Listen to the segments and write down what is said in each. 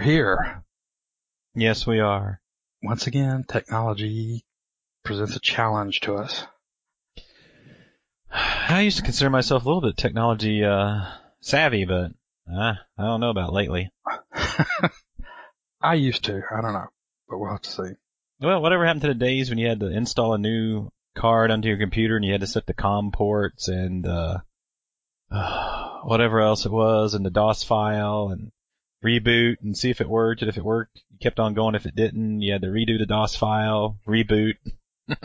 Here. Yes, we are. Once again, technology presents a challenge to us. I used to consider myself a little bit technology uh, savvy, but uh, I don't know about lately. I used to. I don't know, but we'll have to see. Well, whatever happened to the days when you had to install a new card onto your computer and you had to set the COM ports and uh, whatever else it was and the DOS file and reboot and see if it worked. And if it worked, you kept on going. If it didn't, you had to redo the DOS file, reboot.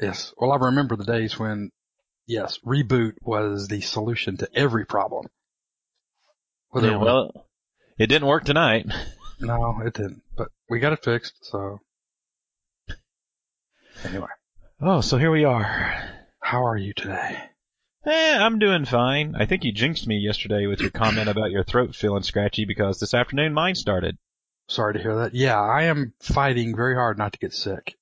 Yes. Well, I remember the days when, yes, reboot was the solution to every problem. Whether Yeah, it was- well, it didn't work tonight. no, it didn't, but we got it fixed. So anyway, Oh, so here we are. how are you today? Eh, I'm doing fine. I think you jinxed me yesterday with your comment about your throat feeling scratchy because this afternoon mine started. Sorry to hear that. Yeah, I am fighting very hard not to get sick.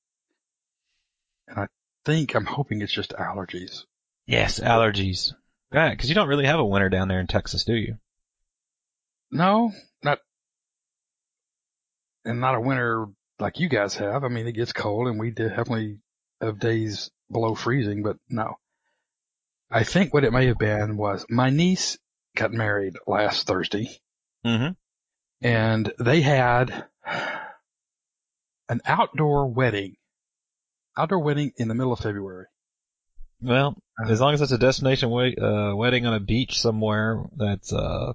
And I think I'm hoping it's just allergies. Yes, allergies. Right, because you don't really have a winter down there in Texas, do you? No, not, and not a winter like you guys have. I mean, it gets cold and we definitely have days below freezing, but no. I think what it may have been was my niece got married last Thursday Mm-hmm. and they had an outdoor wedding, outdoor wedding in the middle of February. Well, as long as it's a destination we- uh, wedding on a beach somewhere that's uh,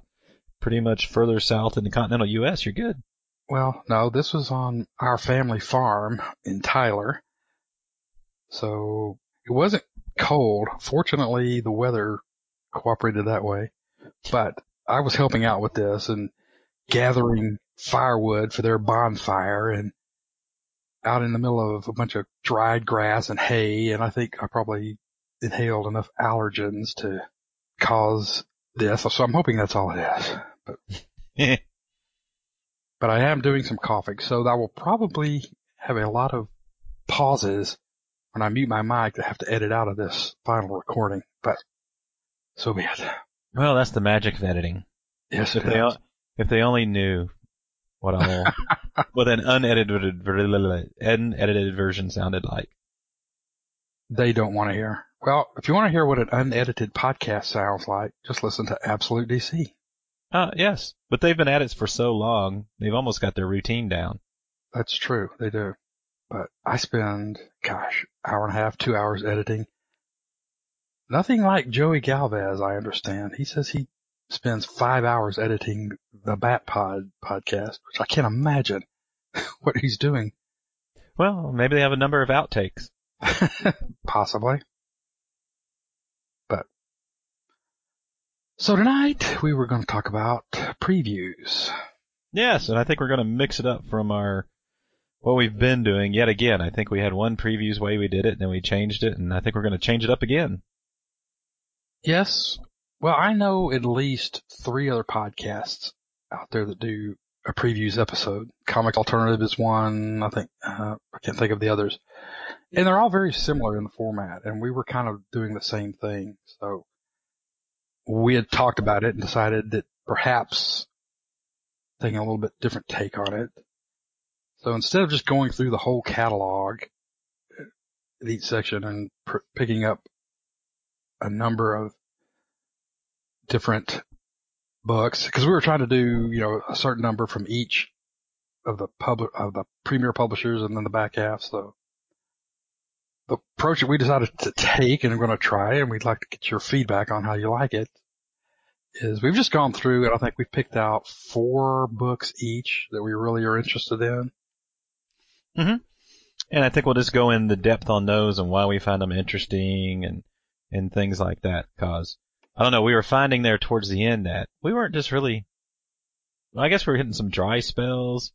pretty much further south in the continental U.S., you're good. Well, no, this was on our family farm in Tyler. So it wasn't cold. Fortunately, the weather cooperated that way. But I was helping out with this and gathering firewood for their bonfire and out in the middle of a bunch of dried grass and hay. And I think I probably inhaled enough allergens to cause this. So I'm hoping that's all it is. But but I am doing some coughing, so I will probably have a lot of pauses when I mute my mic I have to edit out of this final recording, but so be it. well, that's the magic of editing. Yes, If it they, is. o- if they only knew what what an unedited unedited version sounded like. they don't want to hear. Well, if you want to hear what an unedited podcast sounds like, just listen to Absolute DC. Uh, yes, but they've been at it for so long, they've almost got their routine down. That's true, they do. But I spend, gosh, hour and a half, two hours editing. Nothing like Joey Galvez, I understand. He says he spends five hours editing the Bat Pod podcast, which I can't imagine what he's doing. Well, maybe they have a number of outtakes. Possibly. But so tonight we were going to talk about previews. Yes, and I think we're going to mix it up from our what we've been doing yet again. I think we had one previews way we did it, then we changed it, and I think we're going to change it up again. Yes. Well, I know at least three other podcasts out there that do a previews episode. Comic Alternative is one. I think uh, I can't think of the others, and they're all very similar in the format. And we were kind of doing the same thing. So we had talked about it and decided that perhaps taking a little bit different take on it. So instead of just going through the whole catalog at each section and pr- picking up a number of different books because we were trying to do, you know, a certain number from each of the pub of the premier publishers and then the back half. So the approach that we decided to take and I'm going to try and we'd like to get your feedback on how you like it is we've just gone through and I think we've picked out four books each that we really are interested in. Mm-hmm. And I think we'll just go in the depth on those and why we find them interesting and and things like that. Cause I don't know, we were finding there towards the end that we weren't just really. I guess we were hitting some dry spells,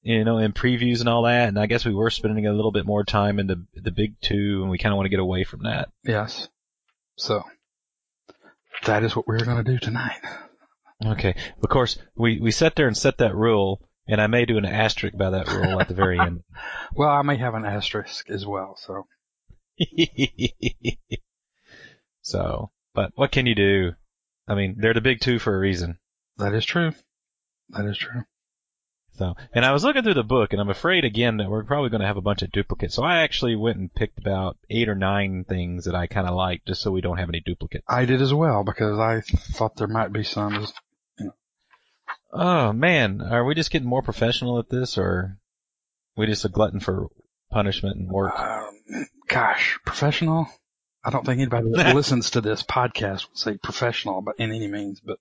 you know, in previews and all that, and I guess we were spending a little bit more time in the the big two, and we kind of want to get away from that. Yes. So that is what we're going to do tonight. Okay. Of course, we we sat there and set that rule, and I may do an asterisk by that rule at the very end. Well, I may have an asterisk as well. So so, but what can you do? I mean, they're the big two for a reason. that is true. That is true. So, and I was looking through the book, and I'm afraid again that we're probably going to have a bunch of duplicates. So I actually went and picked about eight or nine things that I kind of like, just so we don't have any duplicates. I did as well because I thought there might be some. Oh man, are we just getting more professional at this, or we just a glutton for punishment and work? Um, gosh, professional. I don't think anybody that listens to this podcast would say professional, but in any means. But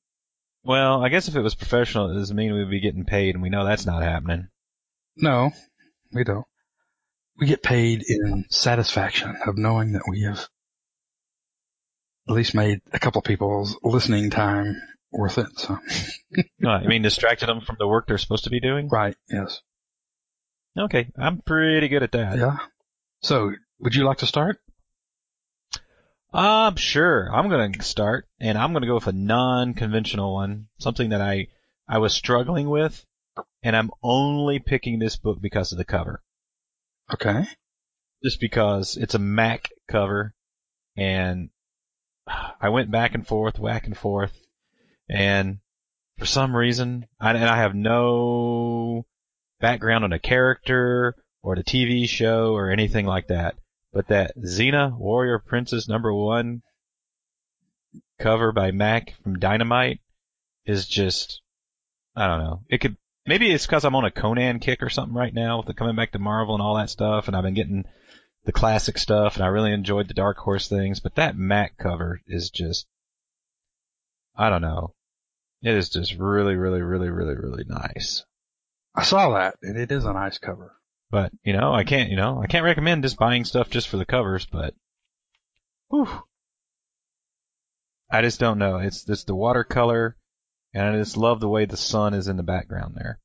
Well, I guess if it was professional, it doesn't mean we'd be getting paid, and we know that's not happening. no, we don't. We get paid in satisfaction of knowing that we have at least made a couple people's listening time worth it. So, No, I mean distracted them from the work they're supposed to be doing. right, yes, Okay, I'm pretty good at that. yeah. So, would you like to start? Um, sure. I'm gonna start, and I'm gonna go with a non-conventional one, something that I I was struggling with, and I'm only picking this book because of the cover, Okay. just because it's a Mac cover, and I went back and forth, back and forth, and for some reason, I, and I have no background on a character or the TV show or anything like that. But that Xena Warrior Princess number one cover by Mac from Dynamite is just, I don't know. It could, maybe it's because I'm on a Conan kick or something right now with the coming back to Marvel and all that stuff and I've been getting the classic stuff and I really enjoyed the Dark Horse things, but that Mac cover is just, I don't know. It is just really, really, really, really, really nice. I saw that, and it is a nice cover. But, you know, I can't, you know, I can't recommend just buying stuff just for the covers, but, whew. I just don't know. It's just the watercolor, and I just love the way the sun is in the background there.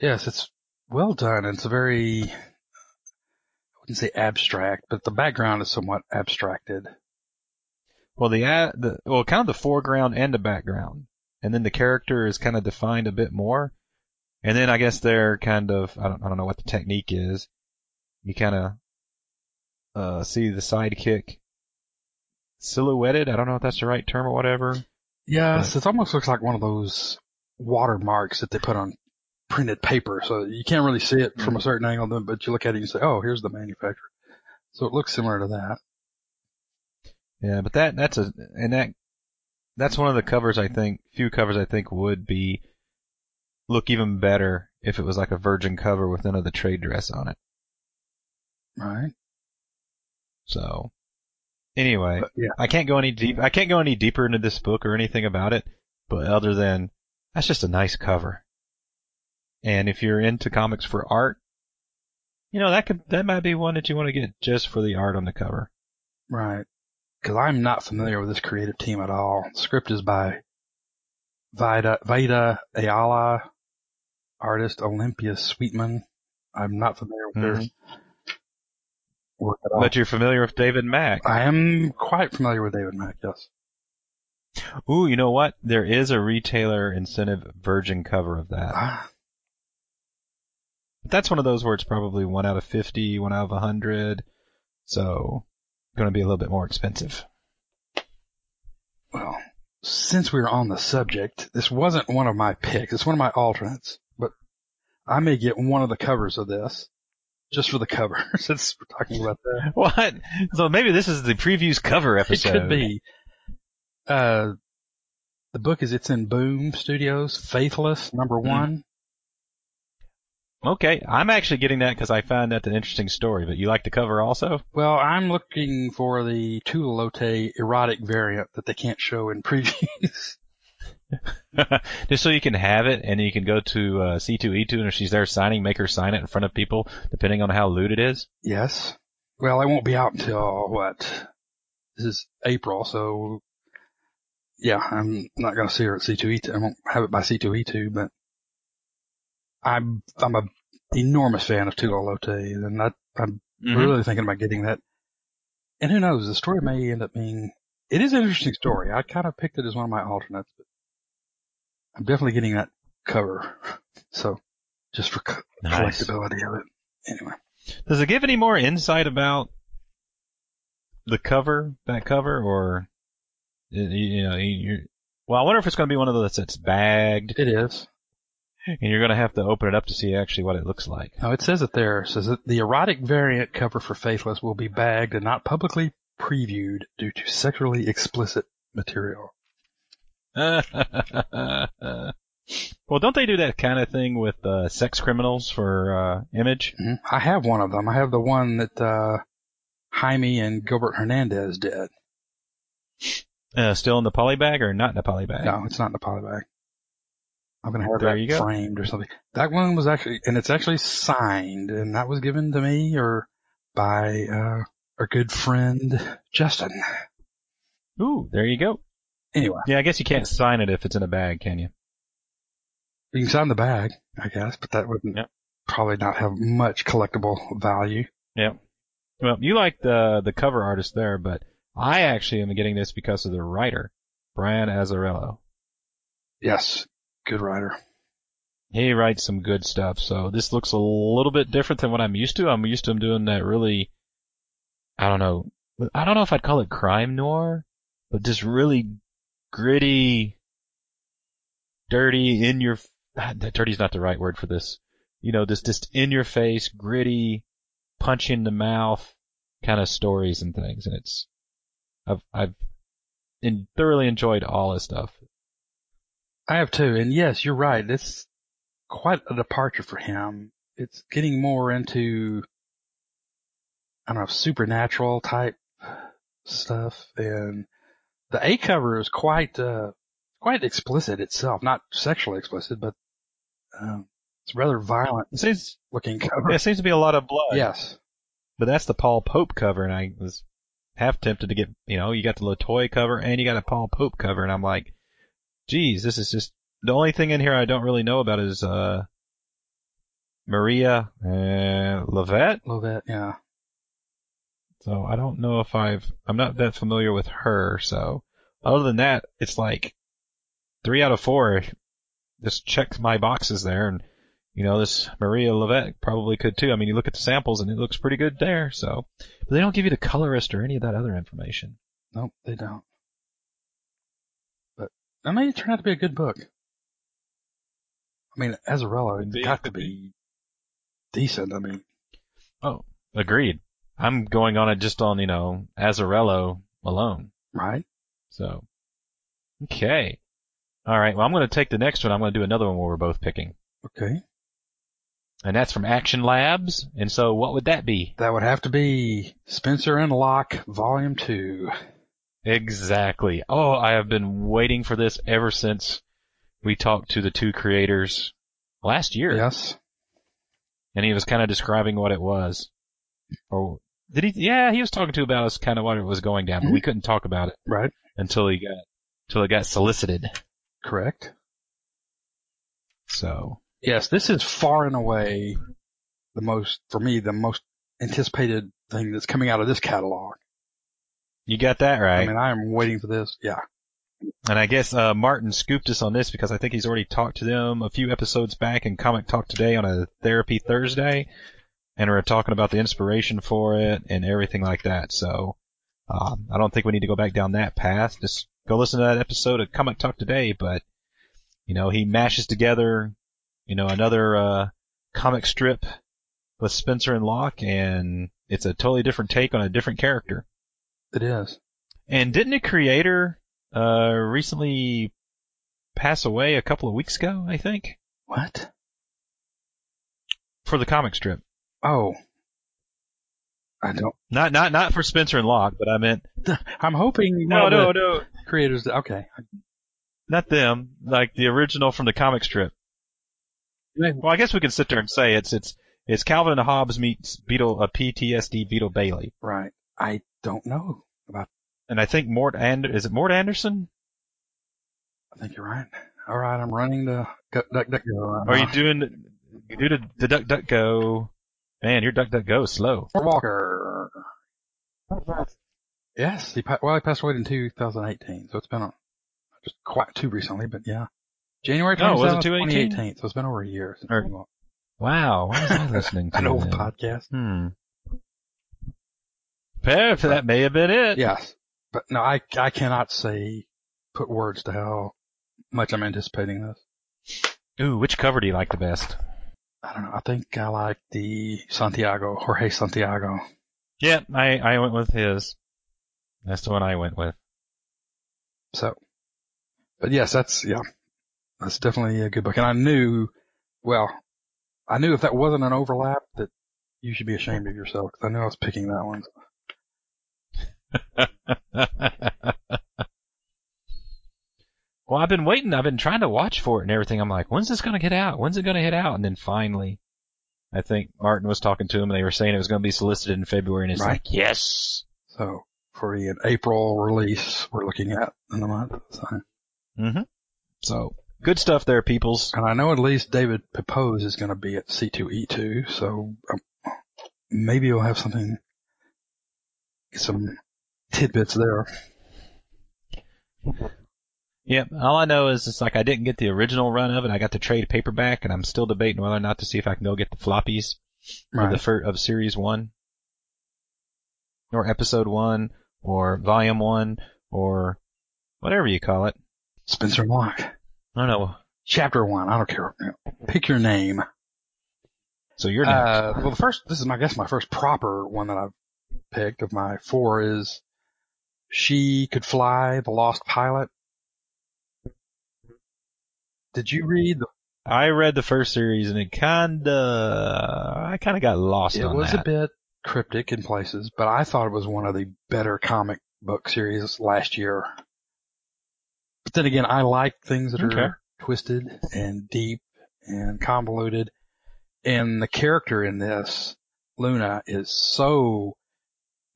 Yes, it's well done. It's a very, I wouldn't say abstract, but the background is somewhat abstracted. Well, the, uh, the, well, kind of the foreground and the background. And then the character is kind of defined a bit more. And then I guess they're kind of, I don't, I don't know what the technique is. You kind of, uh, see the sidekick silhouetted. I don't know if that's the right term or whatever. Yes, it almost looks like one of those watermarks that they put on printed paper, so you can't really see it from a certain angle, but you look at it and you say, "Oh, here's the manufacturer." So it looks similar to that. Yeah, but that that's a and that that's one of the covers I think few covers I think would be look even better if it was like a virgin cover with none of the trade dress on it. Right? So anyway, But, yeah. I can't go any deep I can't go any deeper into this book or anything about it, but other than that's just a nice cover. And if you're into comics for art, you know, that could that might be one that you want to get just for the art on the cover. Right. Because I'm not familiar with this creative team at all. The script is by Vida, Veda Ayala, artist Olympia Sweetman. I'm not familiar with their work at all. But you're familiar with David Mack. I am quite familiar with David Mack, yes. Ooh, you know what? There is a retailer incentive virgin cover of that. Ah, But that's one of those where it's probably one out of fifty, one out of a hundred. So going to be a little bit more expensive. well, since we were on the subject, this wasn't one of my picks. It's one of my alternates, but I may get one of the covers of this just for the cover since we're talking about that. What? So maybe this is the previews cover episode. It could be. Uh, the book is it's in Boom Studios, Faithless number Hmm. one. Okay, I'm actually getting that because I found that an interesting story. But you like the cover also? Well, I'm looking for the Tula Lotay erotic variant that they can't show in previews. Just so you can have it, and you can go to uh, C2E2, and if she's there signing, make her sign it in front of people, depending on how lewd it is. yes. Well, it won't be out until what? this is April, so yeah, I'm not going to see her at C2E2. I won't have it by C2E2, but I'm, I'm a enormous fan of Tula Lotay and I, I'm Mhm. really thinking about getting that. And who knows, the story may end up being, it is an interesting story. I kind of picked it as one of my alternates, but I'm definitely getting that cover. So just for co- Nice. collectability of it. Anyway. Does it give any more insight about the cover, that cover, or you, you know, you well, I wonder if it's going to be one of those that's bagged, It is. And you're going to have to open it up to see actually what it looks like. No, it says it there. It says that the erotic variant cover for Faithless will be bagged and not publicly previewed due to sexually explicit material. well, don't they do that kind of thing with uh, sex criminals for uh, Image? Mhm. I have one of them. I have the one that uh, Jaime and Gilbert Hernandez did. Uh, still in the poly bag or not in the poly bag? No, it's not in the polybag. I'm gonna have There that you go. framed or something. That one was actually, and it's actually signed, and that was given to me or by uh, our good friend Justin. Ooh, there you go. Anyway, Yeah, I guess you can't sign it if it's in a bag, can you? you can sign the bag, I guess, but that wouldn't Yep. probably not have much collectible value. Yeah. Well, you like the the cover artist there, but I actually am getting this because of the writer, Brian Azzarello. Yes, good writer. He writes some good stuff, so this looks a little bit different than what I'm used to. I'm used to him doing that really, I don't know, I don't know if I'd call it crime noir, but just really gritty, dirty, in your, dirty's not the right word for this. You know, this just in your face, gritty, punch in the mouth kind of stories and things, and it's, I've, I've in, thoroughly enjoyed all his stuff. I have too, and yes, you're right. It's quite a departure for him. It's getting more into, I don't know, supernatural type stuff, and the A cover is quite, uh, quite explicit itself. Not sexually explicit, but um, it's rather violent It seems, looking cover. there seems to be a lot of blood. Yes, But that's the Paul Pope cover, and I was half tempted to get, you know, you got the Lotay cover and you got a Paul Pope cover, and I'm like, geez, this is just the only thing in here I don't really know about is uh Maria uh, Levette. a. Yeah, So I don't know if I've I'm not that familiar with her. So other than that, it's like three out of four. Just check my boxes there, and you know this Maria Levette probably could too. I mean, you look at the samples and it looks pretty good there. So, but they don't give you the colorist or any of that other information. nope, they don't. That may turn out to be a good book. I mean, Azzarello, got to be decent. I mean, oh, Agreed. I'm going on it just on you know Azzarello alone. right? So, okay. All right. Well, I'm going to take the next one. I'm going to do another one where we're both picking. Okay. And that's from Action Labs. And so what would that be? That would have to be Spencer and Locke Volume 2. Exactly. Oh, I have been waiting for this ever since we talked to the two creators last year. Yes. And he was kind of describing what it was. Or did he? Yeah, he was talking to about us kind of what it was going down, but we mm-hmm. couldn't talk about it Right. until he got, until it got solicited. Correct. So, Yes, this is far and away the most, for me, the most anticipated thing that's coming out of this catalog. You got that right. I mean, I am waiting for this. Yeah. And I guess uh, Martin scooped us on this because I think he's already talked to them a few episodes back in Comic Talk Today on a Therapy Thursday, and we're talking about the inspiration for it and everything like that. So um, I don't think we need to go back down that path. Just go listen to that episode of Comic Talk Today. But you know, he mashes together, you know, another uh, comic strip with Spencer and Locke, and it's a totally different take on a different character. It is. And didn't the creator uh recently pass away a couple of weeks ago, I think, What? for the comic strip? Oh. I don't, Not not not for Spencer and Locke, but I meant I'm hoping no no no creators, okay. not them, like the original from the comic strip. Well, I guess we can sit there and say it's it's it's Calvin and Hobbes meets Beetle a PTSD Beetle Bailey. Right. I don't know about and I think Mort and is it Mort Anderson? I think you're right. All right, I'm running the Duck Duck Go. right Are you doing you do the, the Duck Duck Go? Man, your Duck Duck Go is slow. Mort Walker. Yes, he well he passed away in 2018, so it's been a, just quite too recently, but yeah, January Oh, 27th, was it 2018? 2018. So it's been over a year since Or- Wow, what was I listening to? an old podcast. Hmm. Fair, that may have been it. Yes, but no, I I cannot say put words to how much I'm anticipating this. Ooh, which cover do you like the best? I don't know. I think I like the Santiago, Jorge Santiago. Yeah, I I went with his. That's the one I went with. So, but yes, that's, yeah, that's definitely a good book. And I knew, well, I knew if that wasn't an overlap that you should be ashamed of yourself because I knew I was picking that one. well, I've been waiting. I've been trying to watch for it and everything. I'm like, when's this gonna get out? When's it gonna hit out? And then finally, I think Martin was talking to him and they were saying it was gonna be solicited in February, and it's Right. like, yes. So for the April release, we're looking at in the month. So. Mm-hmm. So good stuff there, peoples. And I know at least David Pepose is going to be at C2E2, so um, maybe we'll have something, some tidbits there. Yep. All I know is it's like I didn't get the original run of it. I got the trade paperback, and I'm still debating whether or not to see if I can go get the floppies of the fir- of series one, or episode one, or volume one, or whatever you call it. Spencer Locke. I don't know. Chapter one. I don't care. Pick your name. So you're next. Uh, well, the first, this is my I guess my first proper one that I've picked of my four is She Could Fly, The Lost Pilot. Did you read the, I read the first series, and it kinda, I kinda got lost it on was that. a bit cryptic in places, but I thought it was one of the better comic book series last year. But then again, I like things that Okay. are twisted and deep and convoluted. And the character in this, Luna, is so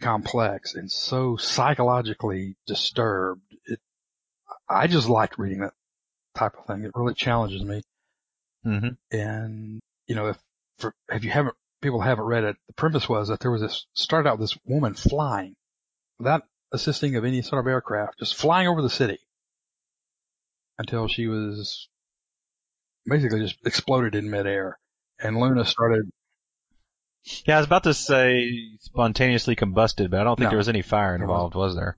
complex and so psychologically disturbed. It, I just liked reading that type of thing. It really challenges me. hmm And, you know, if, for, if you haven't, people haven't read it, the premise was that there was this, started out with this woman flying without assisting of any sort of aircraft, just flying over the city until she was basically just exploded in midair. And Luna started, Yeah, I was about to say spontaneously combusted, but I don't think No. there was any fire involved, was there?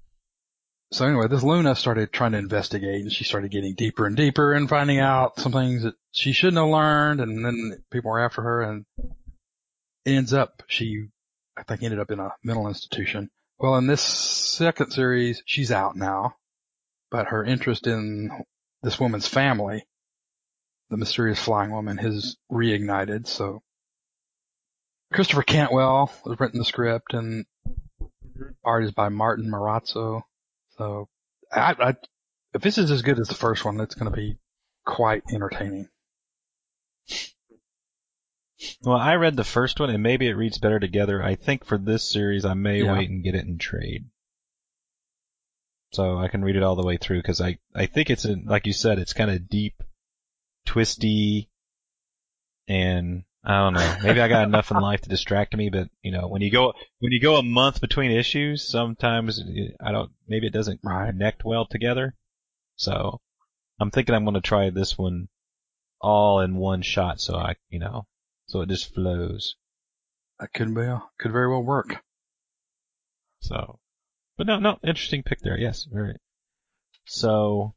so anyway, this Luna started trying to investigate and she started getting deeper and deeper and finding out some things that she shouldn't have learned and then people were after her and ends up she, I think ended up in a mental institution. Well, in this second series, she's out now, but her interest in this woman's family, the mysterious flying woman, has reignited. So Christopher Cantwell has written the script and art is by Martin Morazzo. So I, I, if this is as good as the first one, it's going to be quite entertaining. Well, I read the first one, and maybe it reads better together. I think for this series, I may Yeah. wait and get it in trade, so I can read it all the way through. Because I, I think it's in, like you said, it's kind of deep, twisty, and I don't know. Maybe I got enough in life to distract me, but you know, when you go when you go a month between issues, sometimes I don't. Maybe it doesn't connect well together. So I'm thinking I'm going to try this one all in one shot, so I, you know, so it just flows. That could be, could very well work. So, but no, no, interesting pick there. Yes, very. So,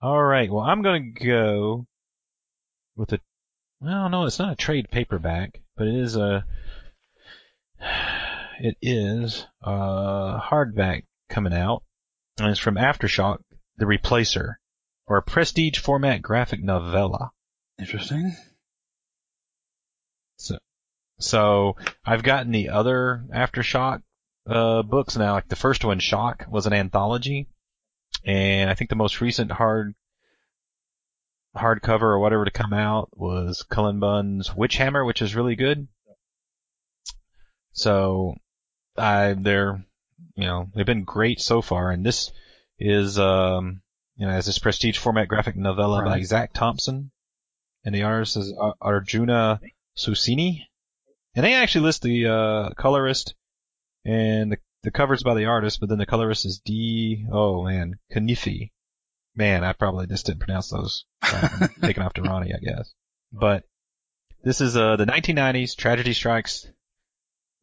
all right. Well, I'm gonna go with a. Well, no, it's not a trade paperback, but it is a. It is a hardback coming out, and it's from Aftershock, The Replacer, or a prestige format graphic novella. Interesting. So so I've gotten the other Aftershock uh, books now. Like the first one, Shock, was an anthology, and I think the most recent hard hardcover or whatever to come out was Cullen Bunn's Witchhammer, which is really good. So I they're you know, they've been great so far, and this is, um, you know, as this prestige format graphic novella by Zack Thompson, and the artist is Arjuna Susini, and they actually list the uh, colorist and the, the covers by the artist, but then the colorist is D. Oh man, Cunniffe. Man, I probably just didn't pronounce those. Um, taken off to Ronnie, I guess. But this is uh, the 1990s. Tragedy strikes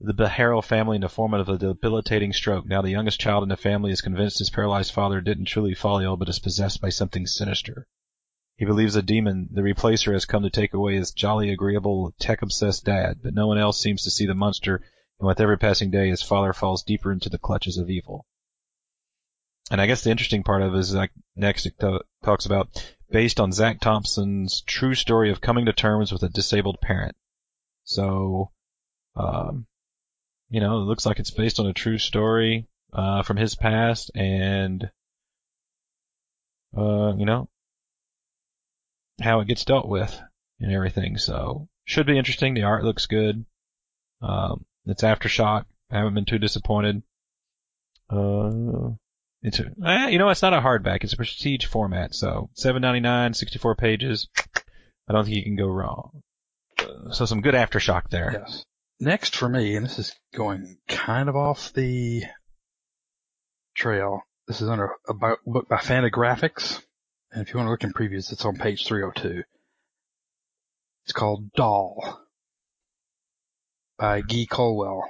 the Beharrell family in the form of a debilitating stroke. Now the youngest child in the family is convinced his paralyzed father didn't truly fall ill, but is possessed by something sinister. He believes a demon, the replacer, has come to take away his jolly, agreeable, tech-obsessed dad, but no one else seems to see the monster, and with every passing day, his father falls deeper into the clutches of evil. And I guess the interesting part of it is like next it to- talks about based on Zack Thompson's true story of coming to terms with a disabled parent. So, um, you know, it looks like it's based on a true story uh, from his past, and uh, you know how it gets dealt with and everything. So, should be interesting. The art looks good. Um, it's aftershock. I haven't been too disappointed. Uh, it's a, eh, you know, it's not a hardback. It's a prestige format, so seven ninety nine, sixty four pages. I don't think you can go wrong. Uh, so some good aftershock there. Yes. Next for me, and this is going kind of off the trail. This is under a book by Fantagraphics. And if you want to look in previews, it's on page 302. It's called Doll by Guy Colwell.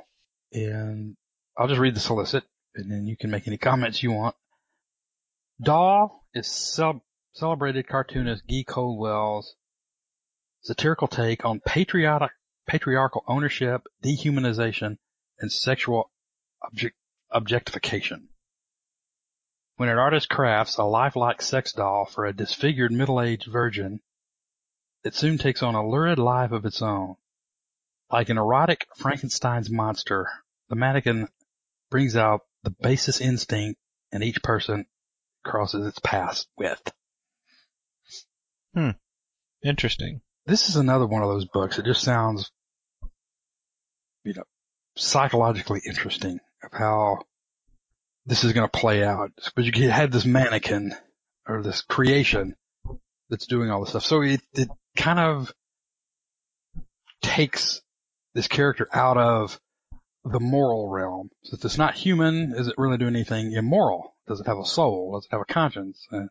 And I'll just read the solicit and then you can make any comments you want. Doll is cel- celebrated cartoonist Guy Colwell's satirical take on patriotic patriarchal ownership, dehumanization, and sexual object, objectification. When an artist crafts a lifelike sex doll for a disfigured middle-aged virgin, it soon takes on a lurid life of its own. Like an erotic Frankenstein's monster, the mannequin brings out the basest instinct in each person crosses its path with. Hmm. Interesting. this is another one of those books. It just sounds, you know, psychologically interesting of how this is going to play out. But you have this mannequin or this creation that's doing all this stuff. So it, it kind of takes this character out of the moral realm. Since it's not human, is it really doing anything immoral? Does it have a soul? Does it have a conscience? And,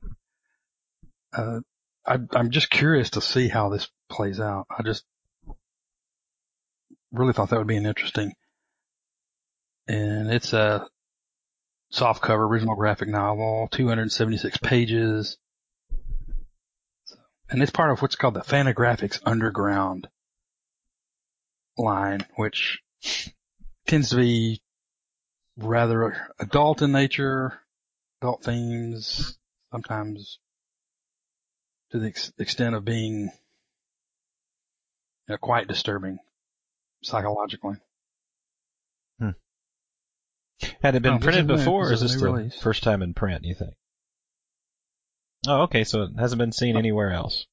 uh, I, I'm just curious to see how this plays out. I just really thought that would be an interesting. And it's a soft cover original graphic novel, 276 pages. And it's part of what's called the Fantagraphics Underground line, which tends to be rather adult in nature, adult themes, sometimes to the ex- extent of being you know, quite disturbing psychologically. Hmm. Had it been oh, this printed new. before, or is is this the release. first time in print? You think? Oh, okay. So it hasn't been seen anywhere else.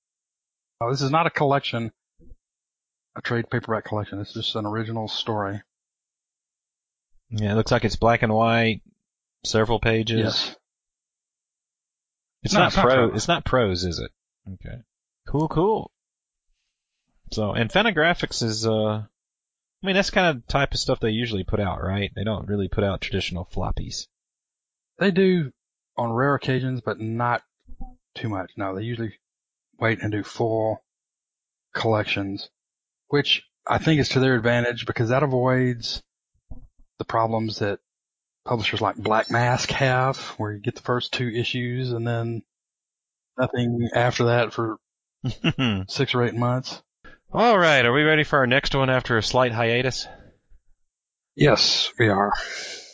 Oh, this is not a collection, a trade paperback collection. It's just an original story. Yeah, it looks like it's black and white, several pages. Yes. It's No, not it's not pro. prose. It's not prose, is it? Okay. Cool, cool. So, and Fantagraphics is, uh, I mean, that's kind of type of stuff they usually put out, right? They don't really put out traditional floppies. They do on rare occasions, but not too much. No, they usually wait and do full collections, which I think is to their advantage because that avoids the problems that publishers like Black Mask have, where you get the first two issues and then nothing after that for six or eight months. All right, are we ready for our next one after a slight hiatus? Yes, we are.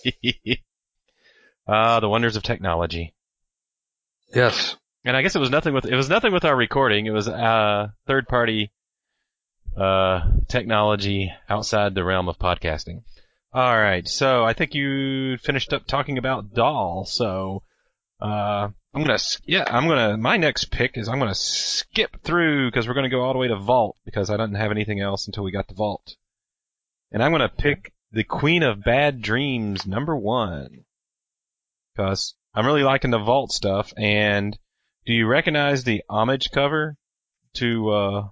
Ah, the wonders of technology. Yes. And I guess it was nothing with it was nothing with our recording. It was uh third party uh technology outside the realm of podcasting. All right, so I think you finished up talking about doll. So uh I'm gonna yeah I'm gonna my next pick is I'm gonna skip through because we're gonna go all the way to Vault because I didn't have anything else until we got to Vault, and I'm gonna pick the Queen of Bad Dreams number one. Cause I'm really liking the vault stuff and do you recognize the homage cover to, uh,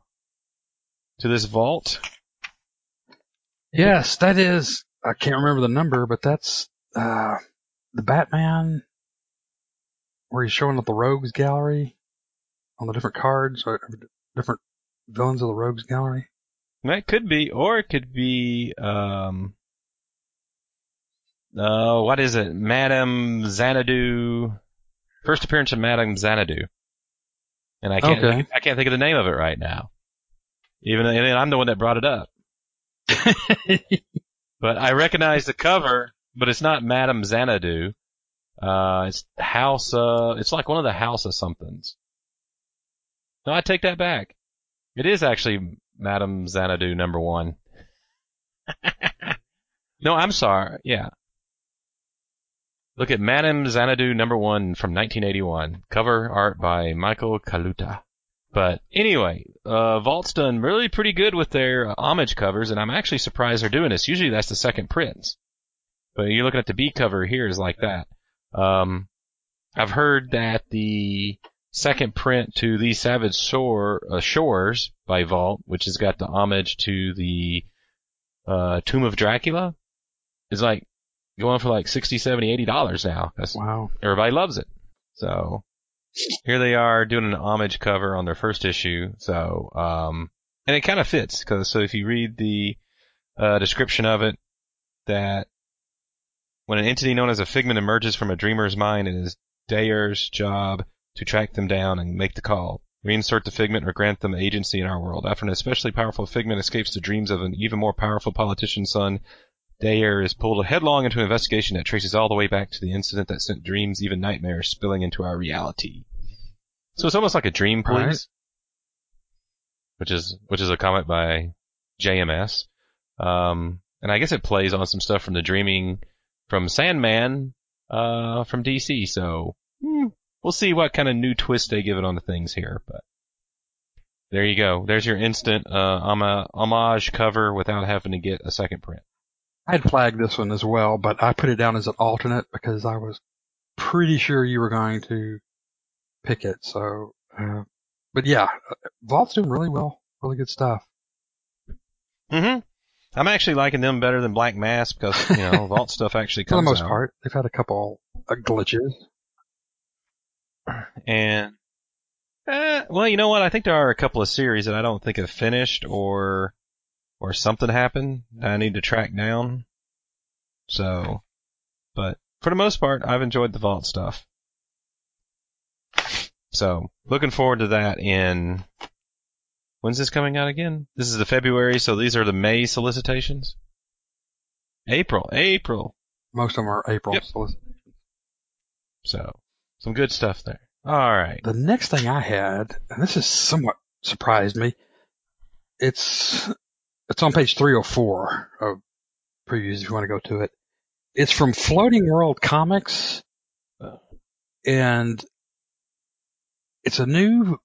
to this vault? Yes, that is. I can't remember the number, but that's uh, the Batman where he's showing up the Rogues Gallery on the different cards or different villains of the Rogues Gallery. That could be, or it could be, um, uh, what is it? Madame Xanadu. First appearance of Madame Xanadu. And I can't, Okay. I can't think of the name of it right now. Even, and I'm the one that brought it up. But I recognize the cover, but it's not Madame Xanadu. Uh, it's House, uh, it's like one of the House of somethings. No, I take that back. It is actually Madame Xanadu number one. no, I'm sorry. Yeah. Look at Madame Xanadu number one from 1981. Cover art by Michael Kaluta. But anyway, uh, Vault's done really pretty good with their uh, homage covers, and I'm actually surprised they're doing this. Usually that's the second prints. But you're looking at the B cover here is like that. Um, I've heard that the second print to The Savage Shore, uh, Shores by Vault, which has got the homage to the uh, Tomb of Dracula, is like going for like 60, 70, 80 dollars now. That's wow. everybody loves it. So here they are doing an homage cover on their first issue. So um, and it kind of fits because so if you read the uh, description of it, that when an entity known as a figment emerges from a dreamer's mind, it is Dayer's job to track them down and make the call. Reinsert the figment or grant them agency in our world. After an especially powerful figment escapes the dreams of an even more powerful politician's son, Dayer is pulled headlong into an investigation that traces all the way back to the incident that sent dreams, even nightmares, spilling into our reality. So it's almost like a dream police, Right. which is which is a comment by JMS, um, and I guess it plays on some stuff from the Dreaming from Sandman uh, from DC. So hmm, we'll see what kind of new twist they give it on the things here, but. There you go. There's your instant uh, homa- homage cover without having to get a second print. I'd flagged this one as well, but I put it down as an alternate because I was pretty sure you were going to pick it. So, uh, but yeah, Vault's doing really well, really good stuff. hmm I'm actually liking them better than Black Mask because you know Vault stuff actually comes. For the most out. part, they've had a couple uh, glitches. And eh, well, you know what? I think there are a couple of series that I don't think have finished or or something happened that I need to track down. So, but for the most part, I've enjoyed the Vault stuff. So, looking forward to that in when's this coming out again? This is the February, so these are the May solicitations. April, April. Most of them are April. Yep. So, some good stuff there. All right. The next thing I had, and this is somewhat surprised me, it's it's on page 304 of previews if you want to go to it. It's from Floating World Comics, uh. and it's a new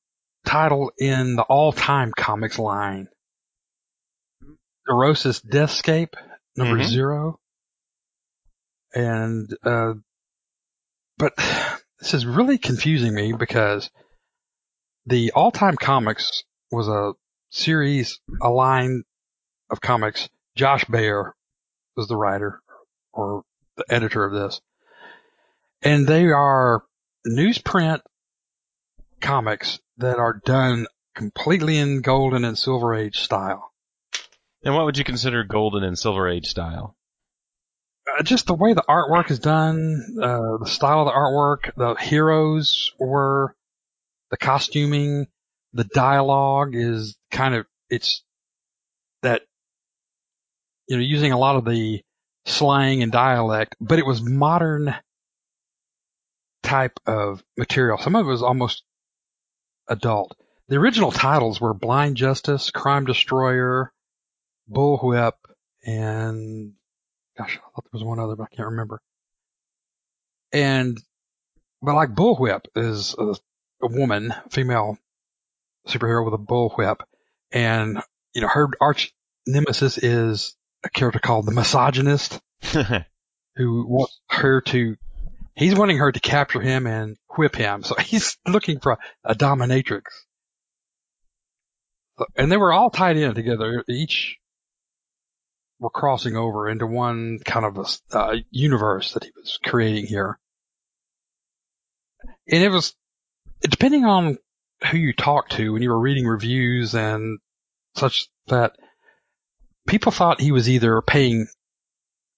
title in the all-time comics line. Neurosis Deathscape, number Mhm. zero. And, uh, but this is really confusing me because the all-time comics was a series, a line of comics. Josh Bayer was the writer or the editor of this. And they are newsprint comics that are done completely in golden and silver age style. And what would you consider golden and silver age style? uh, just the way the artwork is done, uh, the style of the artwork, the heroes were, the costuming, the dialogue is kind of, it's that, you know, using a lot of the slang and dialect, but it was modern type of material. Some of it was almost adult. The original titles were Blind Justice, Crime Destroyer, Bullwhip, and gosh, I thought there was one other, but I can't remember. And, but like Bullwhip is a, a woman, female superhero with a bullwhip, and you know her arch nemesis is a character called the misogynist who wants her to, he's wanting her to capture him and whip him. So he's looking for a dominatrix. And they were all tied in together. Each were crossing over into one kind of a uh, universe that he was creating here. And it was, depending on who you talked to when you were reading reviews and such that people thought he was either paying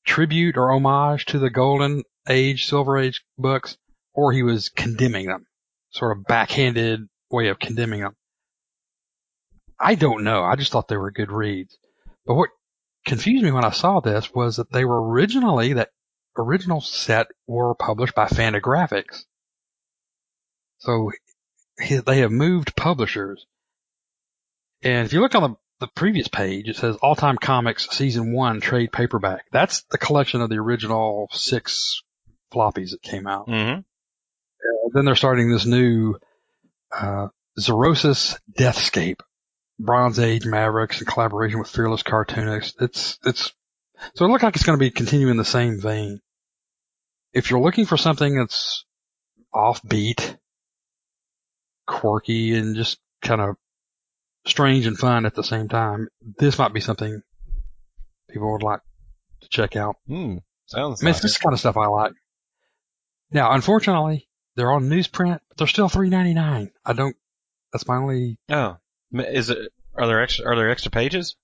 tribute or homage to the golden age, silver age books, or he was condemning them. Sort of backhanded way of condemning them. I don't know. I just thought they were good reads. But what confused me when I saw this was that they were originally, that original set were published by Fantagraphics. So they have moved publishers. And if you look on the, the previous page, it says All Time Comics Season 1 Trade Paperback. That's the collection of the original six floppies that came out. Mm-hmm. Uh, then they're starting this new uh, Zerosis Deathscape, Bronze Age Mavericks in collaboration with Fearless Cartoonists. It's it's so it looks like it's going to be continuing the same vein. If you're looking for something that's offbeat, quirky, and just kind of strange and fun at the same time, this might be something people would like to check out. Hmm. Sounds I mean, like it's just the kind of stuff I like. Now, unfortunately, they're on newsprint, but they're still three ninety nine. I don't. That's my only. Oh, is it? Are there extra? Are there extra pages?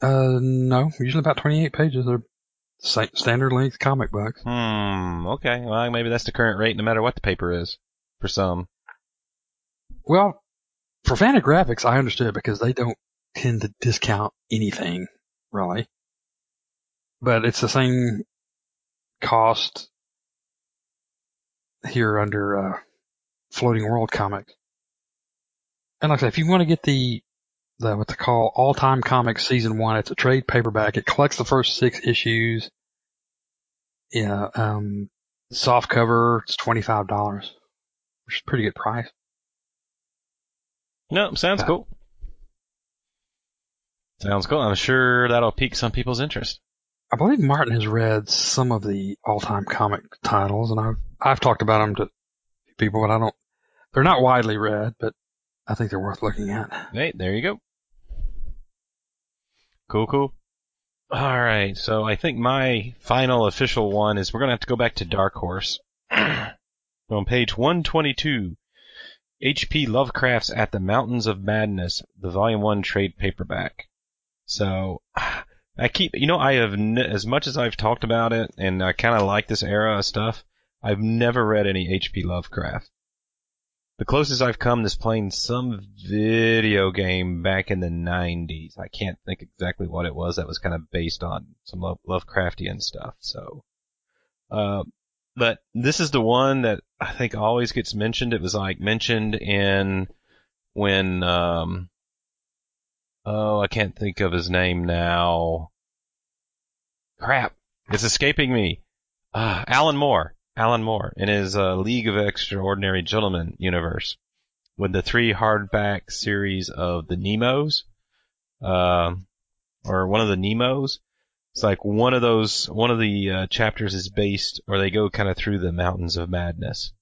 Uh, no, usually about twenty eight pages. They're standard length comic books. Hmm. Okay. Well, maybe that's the current rate, no matter what the paper is. For some. Well, for Fantagraphics, I understood because they don't tend to discount anything, really. But it's the same cost here under uh, Floating World Comics. And like I said, if you want to get the the what they call All Time Comics Season One, it's a trade paperback. It collects the first six issues. Yeah, um, soft cover. It's twenty five dollars, which is a pretty good price. No, sounds cool. Sounds cool. I'm sure that'll pique some people's interest. I believe Martin has read some of the all-time comic titles, and I've I've talked about them to people, but I don't. They're not widely read, but I think they're worth looking at. Hey, there you go. Cool, cool. All right, so I think my final official one is we're gonna have to go back to Dark Horse. On page 122, H.P. Lovecraft's At the Mountains of Madness, the Volume One trade paperback. So, keep, you know, I have n- as much as I've talked about it, and I kind of like this era of stuff. I've never read any H.P. Lovecraft. The closest I've come is playing some video game back in the 90s. I can't think exactly what it was that was kind of based on some Love- Lovecraftian stuff. So, uh, but this is the one that I think always gets mentioned. It was like mentioned in when, um, oh, I can't think of his name now. Crap. It's escaping me. Uh, Alan Moore. Alan Moore in his uh, League of Extraordinary Gentlemen universe with the three hardback series of the Nemos, um, or one of the Nemos. It's like one of those, one of the uh, chapters is based, or they go kind of through the mountains of madness.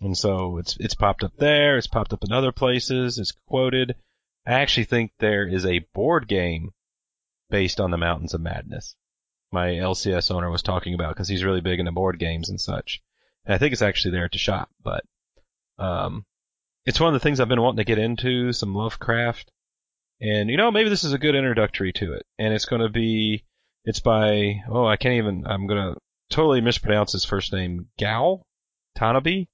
And so it's it's popped up there. It's popped up in other places. It's quoted. I actually think there is a board game based on the mountains of madness my LCS owner was talking about because he's really big into board games and such. And I think it's actually there at the shop, but um, it's one of the things I've been wanting to get into, some Lovecraft. And you know, maybe this is a good introductory to it. And it's going to be, it's by, oh, I can't even, I'm going to totally mispronounce his first name, Gal Tanabe.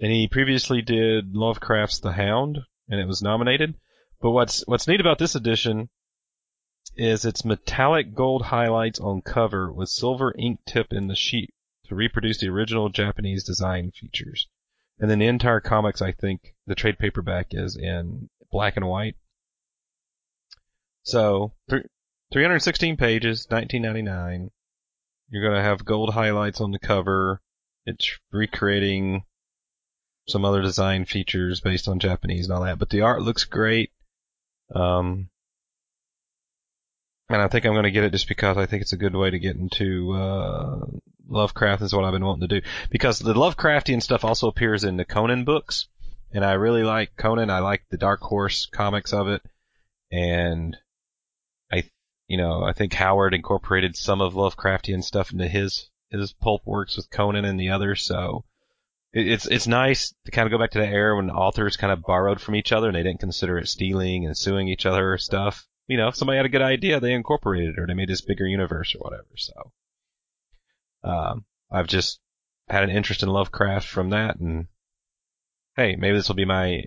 And he previously did Lovecraft's The Hound, and it was nominated. But what's what's neat about this edition is its metallic gold highlights on cover with silver ink tip in the sheet to reproduce the original Japanese design features. And then the entire comics, I think, the trade paperback is in black and white. So, th- 316 pages, 1999. You're gonna have gold highlights on the cover. It's recreating some other design features based on Japanese and all that, but the art looks great. Um, and I think I'm going to get it just because I think it's a good way to get into uh, Lovecraft. Is what I've been wanting to do because the Lovecraftian stuff also appears in the Conan books, and I really like Conan. I like the Dark Horse comics of it, and I, you know, I think Howard incorporated some of Lovecraftian stuff into his his pulp works with Conan and the others. So it's it's nice to kind of go back to the era when authors kind of borrowed from each other and they didn't consider it stealing and suing each other or stuff. You know, if somebody had a good idea, they incorporated it or they made this bigger universe or whatever. So, um, I've just had an interest in Lovecraft from that, and hey, maybe this will be my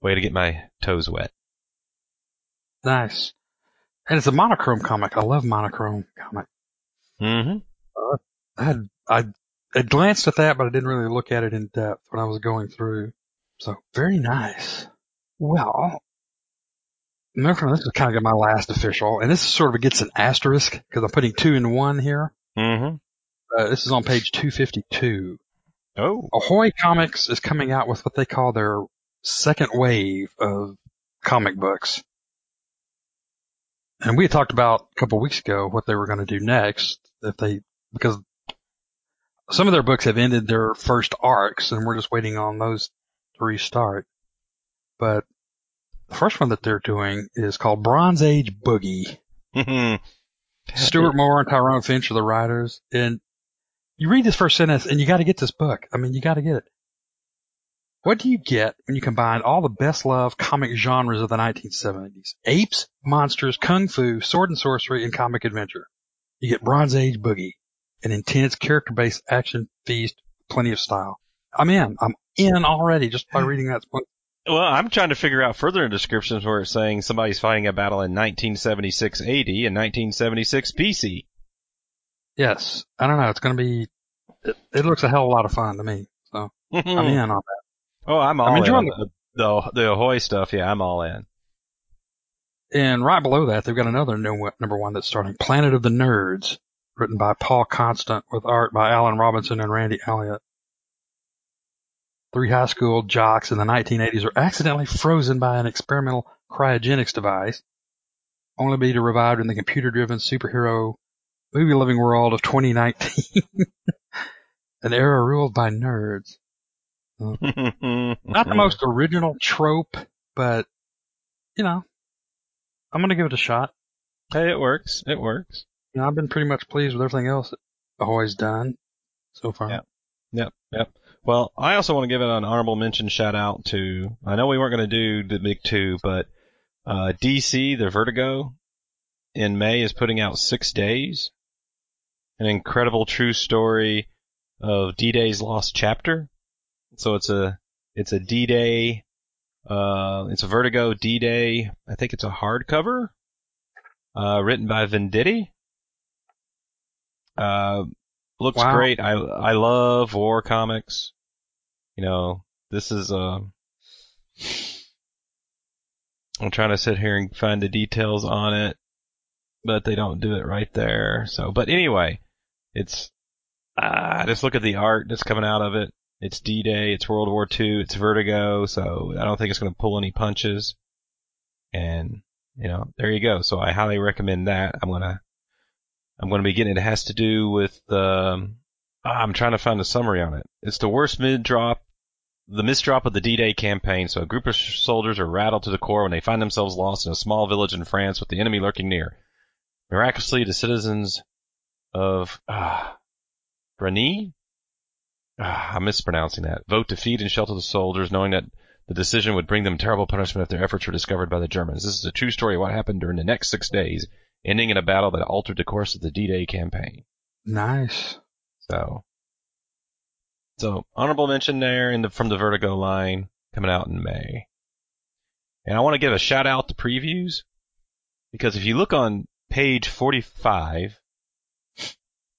way to get my toes wet. Nice. And it's a monochrome comic. I love monochrome comic. Mm-hmm. I had I, I glanced at that, but I didn't really look at it in depth when I was going through. So very nice. Well, remember this is kind of my last official, and this sort of gets an asterisk because I'm putting two in one here. Mm-hmm. Uh, this is on page 252. Oh. Ahoy Comics is coming out with what they call their second wave of comic books. And we had talked about a couple of weeks ago what they were going to do next if they, because some of their books have ended their first arcs and we're just waiting on those to restart. But the first one that they're doing is called Bronze Age Boogie. Mm-hmm. Stuart Moore and Tyrone Finch are the writers. And you read this first sentence and you got to get this book. I mean, you got to get it. What do you get when you combine all the best loved comic genres of the 1970s? Apes, monsters, kung fu, sword and sorcery, and comic adventure. You get Bronze Age Boogie, an intense character-based action feast, plenty of style. I'm in. I'm in already just by reading that book. Well, I'm trying to figure out further in descriptions where it's saying somebody's fighting a battle in 1976 AD and 1976 BC. Yes. I don't know. It's going to be, it, it looks a hell of a lot of fun to me. So I'm in on that. Oh, I'm all I'm in. enjoying on The, the the Ahoy stuff, yeah, I'm all in. And right below that, they've got another new number one that's starting, Planet of the Nerds, written by Paul Constant with art by Alan Robinson and Randy Elliott. Three high school jocks in the 1980s are accidentally frozen by an experimental cryogenics device, only to be revived in the computer-driven superhero movie-loving world of 2019. An era ruled by nerds. Not the most original trope, but, you know, I'm going to give it a shot. Hey, it works. It works. You know, I've been pretty much pleased with everything else Ahoy's done so far. Yeah. Yep, yep. Well, I also want to give an honorable mention shout out to, I know we weren't going to do the big two, but, uh, DC, the Vertigo, in May is putting out Six Days, an incredible true story of D-Day's lost chapter. So it's a, it's a D-Day, uh, it's a Vertigo D-Day, I think it's a hardcover, uh, written by Venditti. Uh, looks Wow. great. I, I love war comics. You know, this is, uh, I'm trying to sit here and find the details on it, but they don't do it right there. So, but anyway, it's, ah, just look at the art that's coming out of it. It's D-Day, it's World War II, it's Vertigo, so I don't think it's going to pull any punches. And, you know, there you go. So I highly recommend that. I'm gonna, I'm gonna be getting it. Has to do with, ah, I'm trying to find a summary on it. It's the worst mid drop, the misdrop of the D-Day campaign. So a group of soldiers are rattled to the core when they find themselves lost in a small village in France with the enemy lurking near. Miraculously, the citizens of, ah, Brani? Ah, I'm mispronouncing that. Vote to feed and shelter the soldiers, knowing that the decision would bring them terrible punishment if their efforts were discovered by the Germans. This is a true story of what happened during the next six days, ending in a battle that altered the course of the D-Day campaign. Nice. So, so honorable mention there in the from the Vertigo line coming out in May. And I want to give a shout out to previews because if you look on page 45,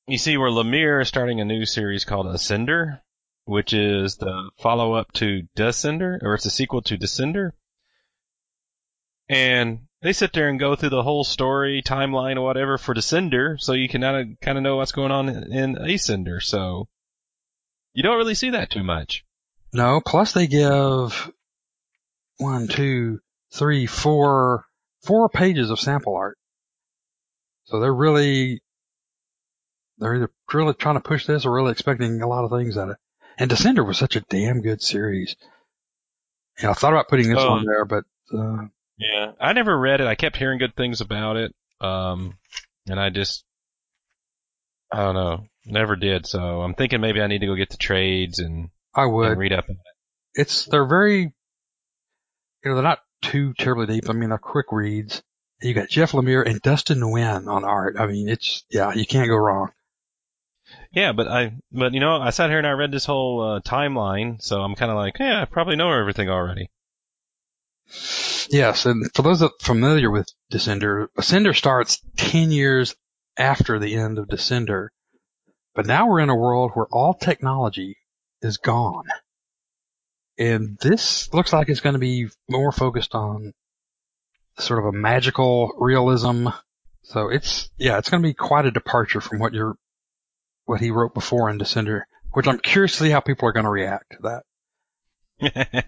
you see where Lemire is starting a new series called Ascender, which is the follow up to Descender, or it's a sequel to Descender. And they sit there and go through the whole story, timeline, or whatever for Descender, so you can kind of know what's going on in Ascender. So you don't really see that too much. No, plus they give one, two, three, four, four pages of sample art. So they're really, they're either really trying to push this or really expecting a lot of things out of it. And Descender was such a damn good series. Yeah, I thought about putting this Oh. on there, but, uh, Yeah, I never read it. I kept hearing good things about it, um, and I just, I don't know, never did. So I'm thinking maybe I need to go get the trades and, I would. and read up. on it. it's they're very you know they're not too terribly deep. I mean they're quick reads. You got Jeff Lemire and Dustin Nguyen on art. I mean it's yeah you can't go wrong. Yeah, but I, but you know, I sat here and I read this whole uh, timeline, so I'm kind of like, yeah, I probably know everything already. Yes, and for those that familiar with Descender, Ascender starts ten years after the end of Descender, but now we're in a world where all technology is gone, and this looks like it's going to be more focused on sort of a magical realism. So it's yeah, it's going to be quite a departure from what you're what he wrote before in Descender, which I'm curious to see how people are going to react to that.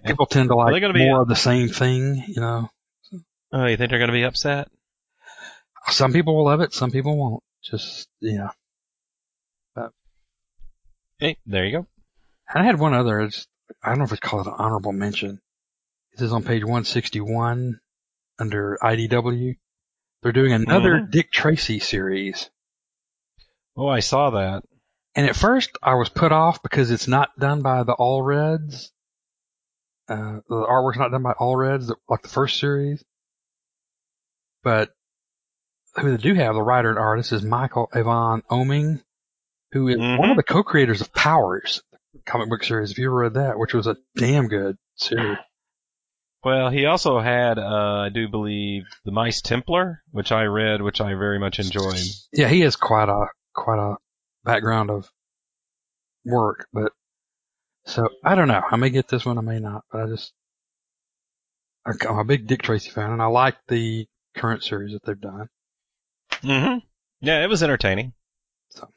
People tend to like gonna be- more of the same thing, you know. oh, you think they're going to be upset? Some people will love it, some people won't. Just yeah. Hey, there you go. I had one other. It's, I don't know if it's called an honorable mention. This is on page 161 under IDW. They're doing another Mhm. Dick Tracy series. Oh, I saw that. And at first I was put off because it's not done by the Allreds. Uh, the artwork's not done by Allreds, like the first series. But who they do have, the writer and artist, is Michael Avon Oeming, who is one Mhm. of the co-creators of Powers, the comic book series. If you ever read that, which was a damn good series. Well, he also had, uh, I do believe, the Mice Templar, which I read, which I very much enjoyed. Yeah, he has quite a quite a background of work, but so I don't know. I may get this one, I may not, but I just I'm a big Dick Tracy fan, and I like the current series that they've done. Mm-hmm. Yeah, it was entertaining. So.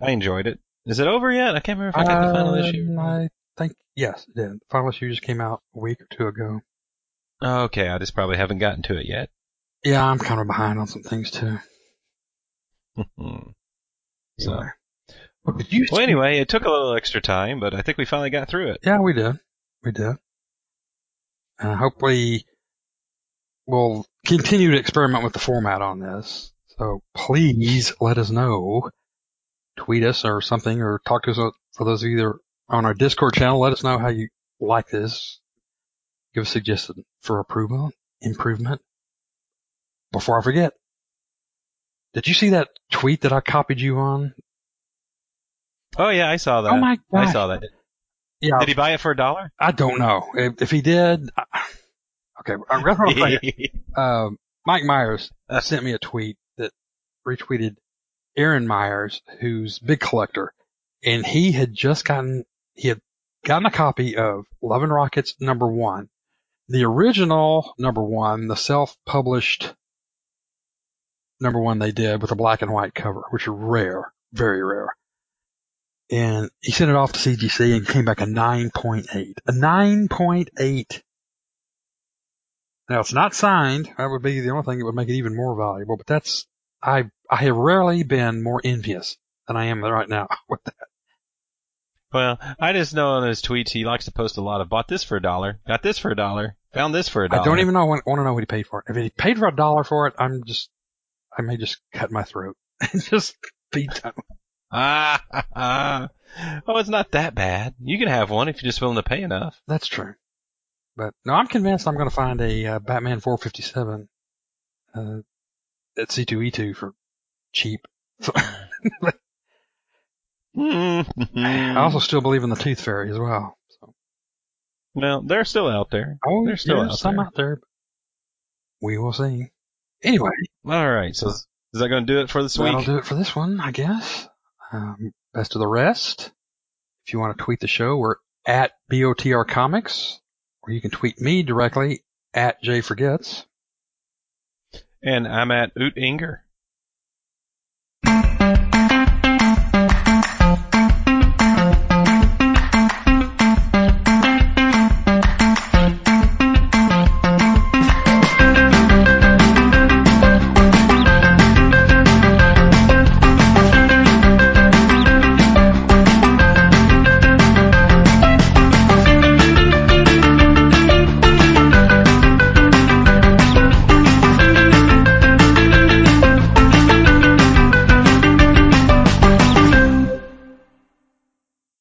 I enjoyed it. Is it over yet? I can't remember if I got the final issue. Um, I think yes, it did. The final issue just came out a week or two ago. Okay, I just probably haven't gotten to it yet. Yeah, I'm kind of behind on some things too. Hmm. so, Anyway. You well, anyway, it took a little extra time, but I think we finally got through it. Yeah, we did. We did. Uh, hopefully, we'll continue to experiment with the format on this. So please let us know. Tweet us or something, or talk to us for those of you that are on our Discord channel. Let us know how you like this. Give a suggestion for approval, improvement. Before I forget, did you see that tweet that I copied you on? Oh yeah, I saw that. oh my god, I saw that. Yeah, Did he buy it for a dollar? I don't know if, if he did. I, okay, uh, that's what I'm saying. um, Mike Myers sent me a tweet that retweeted Aaron Myers, who's big collector, and he had just gotten he had gotten a copy of Love and Rockets number one, the original number one, the self-published number one they did with a black and white cover, which are rare, very rare. And he sent it off to CGC and came back a 9.8. A 9.8. Now it's not signed. That would be the only thing that would make it even more valuable. But that's I I have rarely been more envious than I am right now with that. Well, I just know on his tweets he likes to post a lot of bought this for a dollar, got this for a dollar, found this for a dollar. I don't even know want, want to know what he paid for it. If he paid for a dollar for it, I'm just I may just cut my throat and just be done. Oh, it's not that bad. You can have one if you're just willing to pay enough. That's true. But no, I'm convinced I'm going to find a uh, Batman 457 uh, at C2E2 for cheap. So, I also still believe in the Tooth Fairy as well. So, well, they're still out there. oh, They're still there's out some there. out there. We will see. Anyway, All right, so is that going to do it for this week? that'll do it for this one, I guess. Um, best of the rest. If you want to tweet the show, we're at BOTR Comics, or you can tweet me directly at Jay Forgets. And I'm at Oot Inger.